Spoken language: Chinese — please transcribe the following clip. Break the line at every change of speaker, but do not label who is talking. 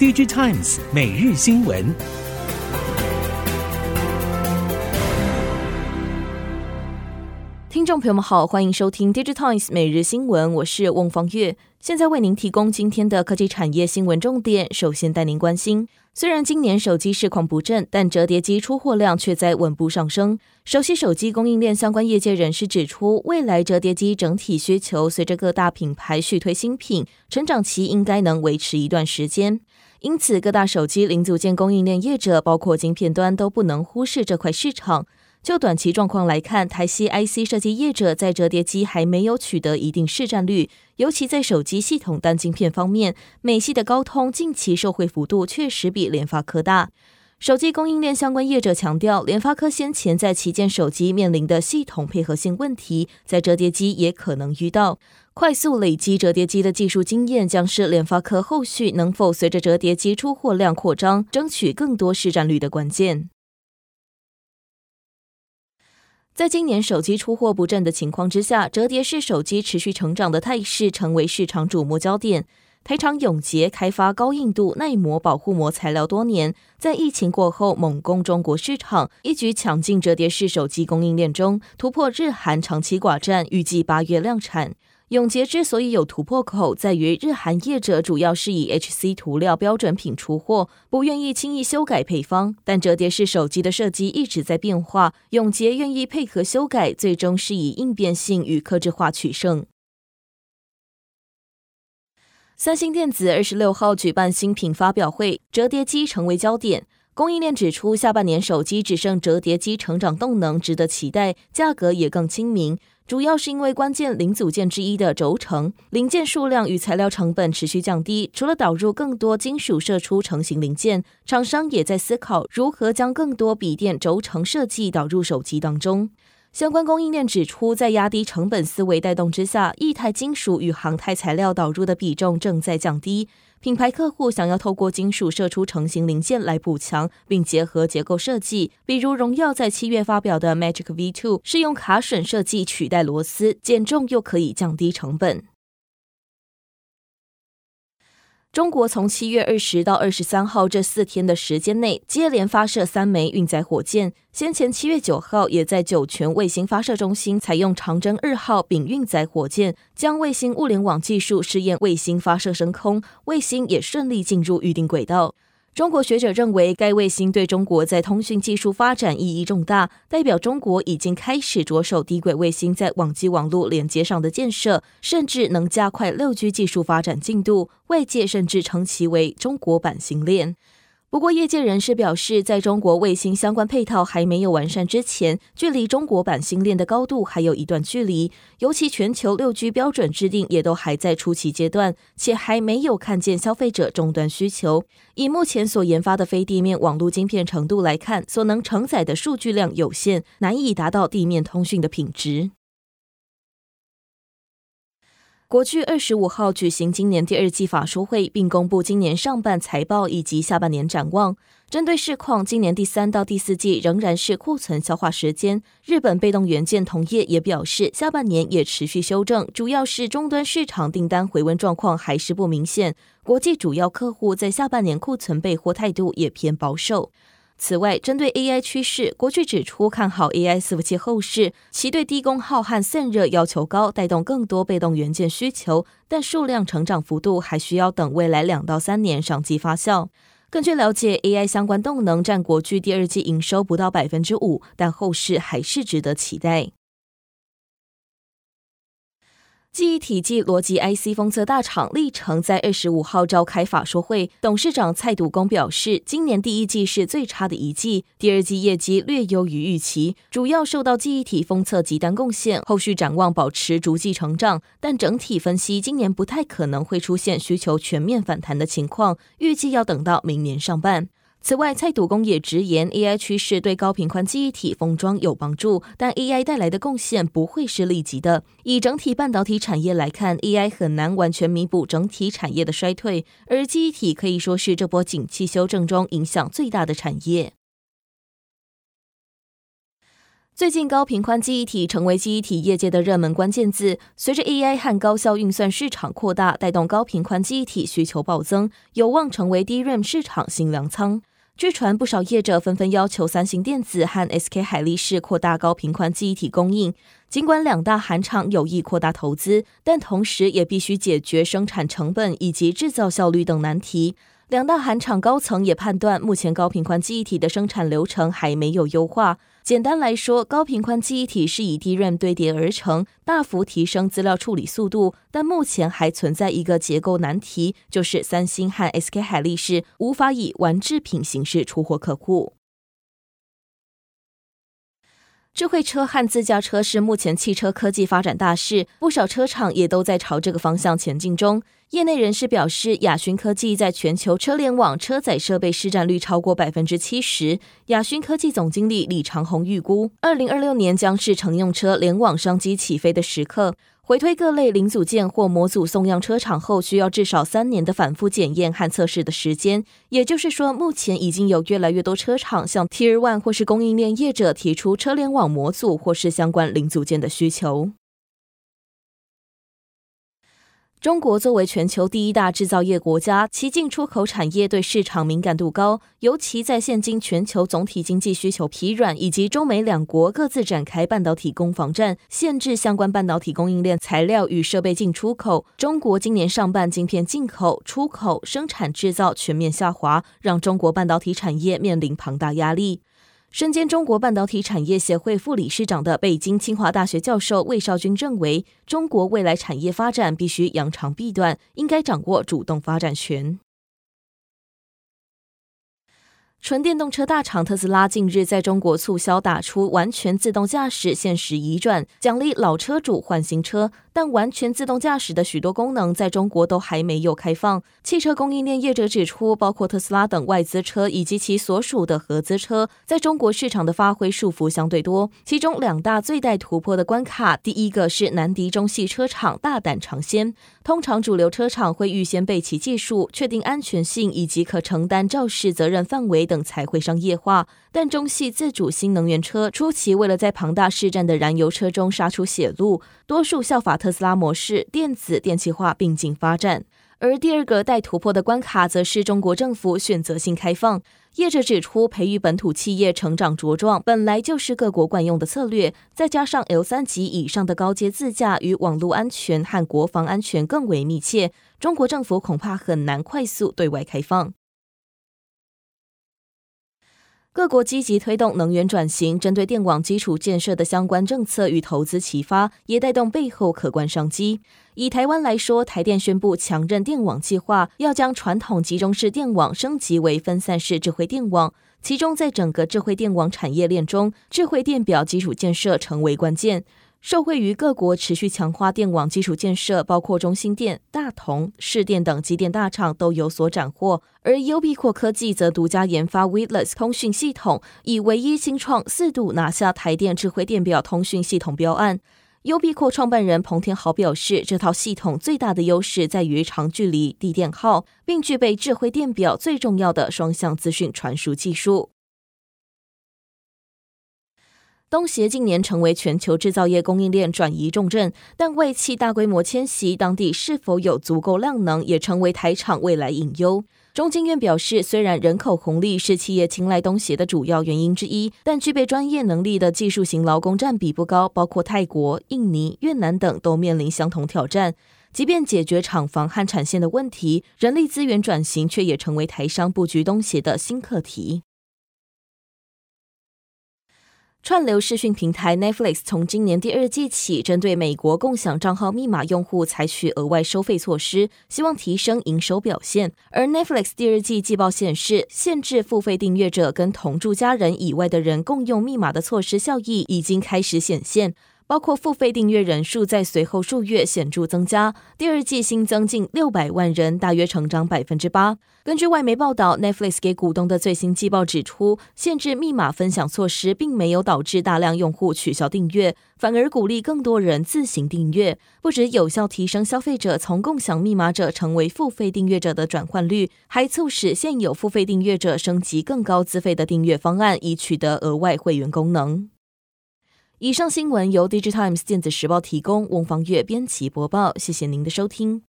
DigiTimes 每日新闻。
听众朋友们好，欢迎收听 DigiTimes 每日新闻，我是翁方月，现在为您提供今天的科技产业新闻重点。首先带您关心。虽然今年手机市况不振，但折叠机出货量却在稳步上升。熟悉手机供应链相关业界人士指出，未来折叠机整体需求随着各大品牌续推新品，成长期应该能维持一段时间。因此，各大手机零组件供应链业者，包括晶片端，都不能忽视这块市场。就短期状况来看，台系 IC 设计业者在折叠机还没有取得一定市占率，尤其在手机系统单晶片方面，美系的高通近期受惠幅度确实比联发科大。手机供应链相关业者强调，联发科先前在旗舰手机面临的系统配合性问题，在折叠机也可能遇到。快速累积折叠机的技术经验，将是联发科后续能否随着折叠机出货量扩张，争取更多市占率的关键。在今年手机出货不振的情况之下，折叠式手机持续成长的态势成为市场瞩目焦点。台厂永杰开发高硬度耐磨保护膜材料多年，在疫情过后猛攻中国市场，一举抢进折叠式手机供应链中，突破日韩长期寡占，预计八月量产。永杰之所以有突破口，在于日韩业者主要是以 HC 涂料标准品出货，不愿意轻易修改配方。但折叠式手机的设计一直在变化，永杰愿意配合修改，最终是以应变性与克制化取胜。三星电子二十六号举办新品发表会，折叠机成为焦点。供应链指出，下半年手机只剩折叠机成长动能值得期待，价格也更亲民。主要是因为关键零组件之一的轴承零件数量与材料成本持续降低，除了导入更多金属射出成型零件，厂商也在思考如何将更多笔电轴承设计导入手机当中。相关供应链指出，在压低成本思维带动之下，液态金属与航太材料导入的比重正在降低。品牌客户想要透过金属射出成型零件来补强，并结合结构设计，比如荣耀在七月发表的 Magic V2 是用卡榫设计取代螺丝，减重又可以降低成本。中国从七月二十到二十三号这四天的时间内，接连发射三枚运载火箭。先前七月九号，也在酒泉卫星发射中心采用长征二号丙运载火箭，将卫星物联网技术试验卫星发射升空，卫星也顺利进入预定轨道。中国学者认为，该卫星对中国在通讯技术发展意义重大，代表中国已经开始着手低轨卫星在网际网络连接上的建设，甚至能加快六 G 技术发展进度。外界甚至称其为中国版星链。不过，业界人士表示，在中国卫星相关配套还没有完善之前，距离中国版星链的高度还有一段距离。尤其全球六 G 标准制定也都还在初期阶段，且还没有看见消费者终端需求。以目前所研发的非地面网络晶片程度来看，所能承载的数据量有限，难以达到地面通讯的品质。国巨二十五号举行今年第二季法说会，并公布今年上半财报以及下半年展望。针对市况，今年第三到第四季仍然是库存消化时间。日本被动元件同业也表示，下半年也持续修正，主要是终端市场订单回温状况还是不明显。国际主要客户在下半年库存备货态度也偏保守。此外，针对 AI 趋势，国巨指出看好 AI 伺服器后市，其对低功耗和散热要求高，带动更多被动元件需求，但数量成长幅度还需要等未来两到三年商机发酵。根据了解，AI 相关动能占国巨第二季营收不到百分之五，但后市还是值得期待。记忆体暨逻辑 IC 封测大厂历程在二十五号召开法说会，董事长蔡笃恭表示，今年第一季是最差的一季，第二季业绩略优于预期，主要受到记忆体封测急单贡献，后续展望保持逐季成长，但整体分析今年不太可能会出现需求全面反弹的情况，预计要等到明年上半。此外，蔡笃恭也直言，AI 趋势对高频宽记忆体封装有帮助，但 AI 带来的贡献不会是立即的。以整体半导体产业来看，AI 很难完全弥补整体产业的衰退，而记忆体可以说是这波景气修正中影响最大的产业。最近，高频宽记忆体成为记忆体业界的热门关键字。随着 AI 和高效运算市场扩大，带动高频宽记忆体需求暴增，有望成为 DRAM 市场新粮仓。据传，不少业者纷纷要求三星电子和 SK 海力士扩大高频宽记忆体供应。尽管两大韩厂有意扩大投资，但同时也必须解决生产成本以及制造效率等难题。两大韩厂高层也判断，目前高频宽记忆体的生产流程还没有优化。简单来说，高频宽记忆体是以 DRAM 堆叠而成，大幅提升资料处理速度，但目前还存在一个结构难题，就是三星和 SK 海力士无法以完制品形式出货客户。智慧车和自驾车是目前汽车科技发展大势，不少车厂也都在朝这个方向前进中。业内人士表示，雅勋科技在全球车联网车载设备市占率超过百分之七十。雅勋科技总经理李长红预估，二零二六年将是乘用车联网商机起飞的时刻。回推各类零组件或模组送样车厂后，需要至少三年的反复检验和测试的时间。也就是说，目前已经有越来越多车厂向 Tier One 或是供应链业者提出车联网模组或是相关零组件的需求。中国作为全球第一大制造业国家，其进出口产业对市场敏感度高，尤其在现今全球总体经济需求疲软，以及中美两国各自展开半导体攻防战，限制相关半导体供应链材料与设备进出口。中国今年上半晶片进口、出口、生产制造全面下滑，让中国半导体产业面临庞大压力。身兼中国半导体产业协会副理事长的北京清华大学教授魏少军认为，中国未来产业发展必须扬长避短，应该掌握主动发展权。纯电动车大厂特斯拉近日在中国促销打出完全自动驾驶限时移转，奖励老车主换新车。但完全自动驾驶的许多功能在中国都还没有开放。汽车供应链业者指出，包括特斯拉等外资车以及其所属的合资车，在中国市场的发挥束缚相对多。其中两大最待突破的关卡，第一个是难敌中系车厂大胆尝鲜。通常主流车厂会预先备齐技术，确定安全性以及可承担肇事责任范围等，才会商业化。但中系自主新能源车初期为了在庞大市占的燃油车中杀出血路，多数效法特斯拉模式，电子电气化并进发展。而第二个待突破的关卡，则是中国政府选择性开放。业者指出，培育本土企业成长茁壮，本来就是各国惯用的策略。再加上 L 三级以上的高阶自驾与网络安全和国防安全更为密切，中国政府恐怕很难快速对外开放。各国积极推动能源转型，针对电网基础建设的相关政策与投资启发，也带动背后可观商机。以台湾来说，台电宣布强韧电网计划，要将传统集中式电网升级为分散式智慧电网。其中，在整个智慧电网产业链中，智慧电表基础建设成为关键。受惠于各国持续强化电网基础建设，包括中兴电、大同、市电等机电大厂都有所斩获，而优必扩科技则独家研发 Wireless 通讯系统，以唯一新创四度拿下台电智慧电表通讯系统标案。优必扩创办人彭天豪表示，这套系统最大的优势在于长距离低电耗，并具备智慧电表最重要的双向资讯传输技术。东协近年成为全球制造业供应链转移重镇，但外企大规模迁徙，当地是否有足够量能，也成为台厂未来隐忧。中经院表示，虽然人口红利是企业青睐东协的主要原因之一，但具备专业能力的技术型劳工占比不高，包括泰国、印尼、越南等都面临相同挑战。即便解决厂房和产线的问题，人力资源转型却也成为台商布局东协的新课题。串流视讯平台 Netflix 从今年第二季起，针对美国共享账号密码用户采取额外收费措施，希望提升营收表现。而 Netflix 第二季季报显示，限制付费订阅者跟同住家人以外的人共用密码的措施效益已经开始显现。包括付费订阅人数在随后数月显著增加，第二季新增近六百万人，大约成长百分之八。根据外媒报道，Netflix 给股东的最新季报指出，限制密码分享措施并没有导致大量用户取消订阅，反而鼓励更多人自行订阅，不只有效提升消费者从共享密码者成为付费订阅者的转换率，还促使现有付费订阅者升级更高资费的订阅方案，以取得额外会员功能。以上新闻由《Digitimes 电子时报》提供，翁方月编辑播报。谢谢您的收听。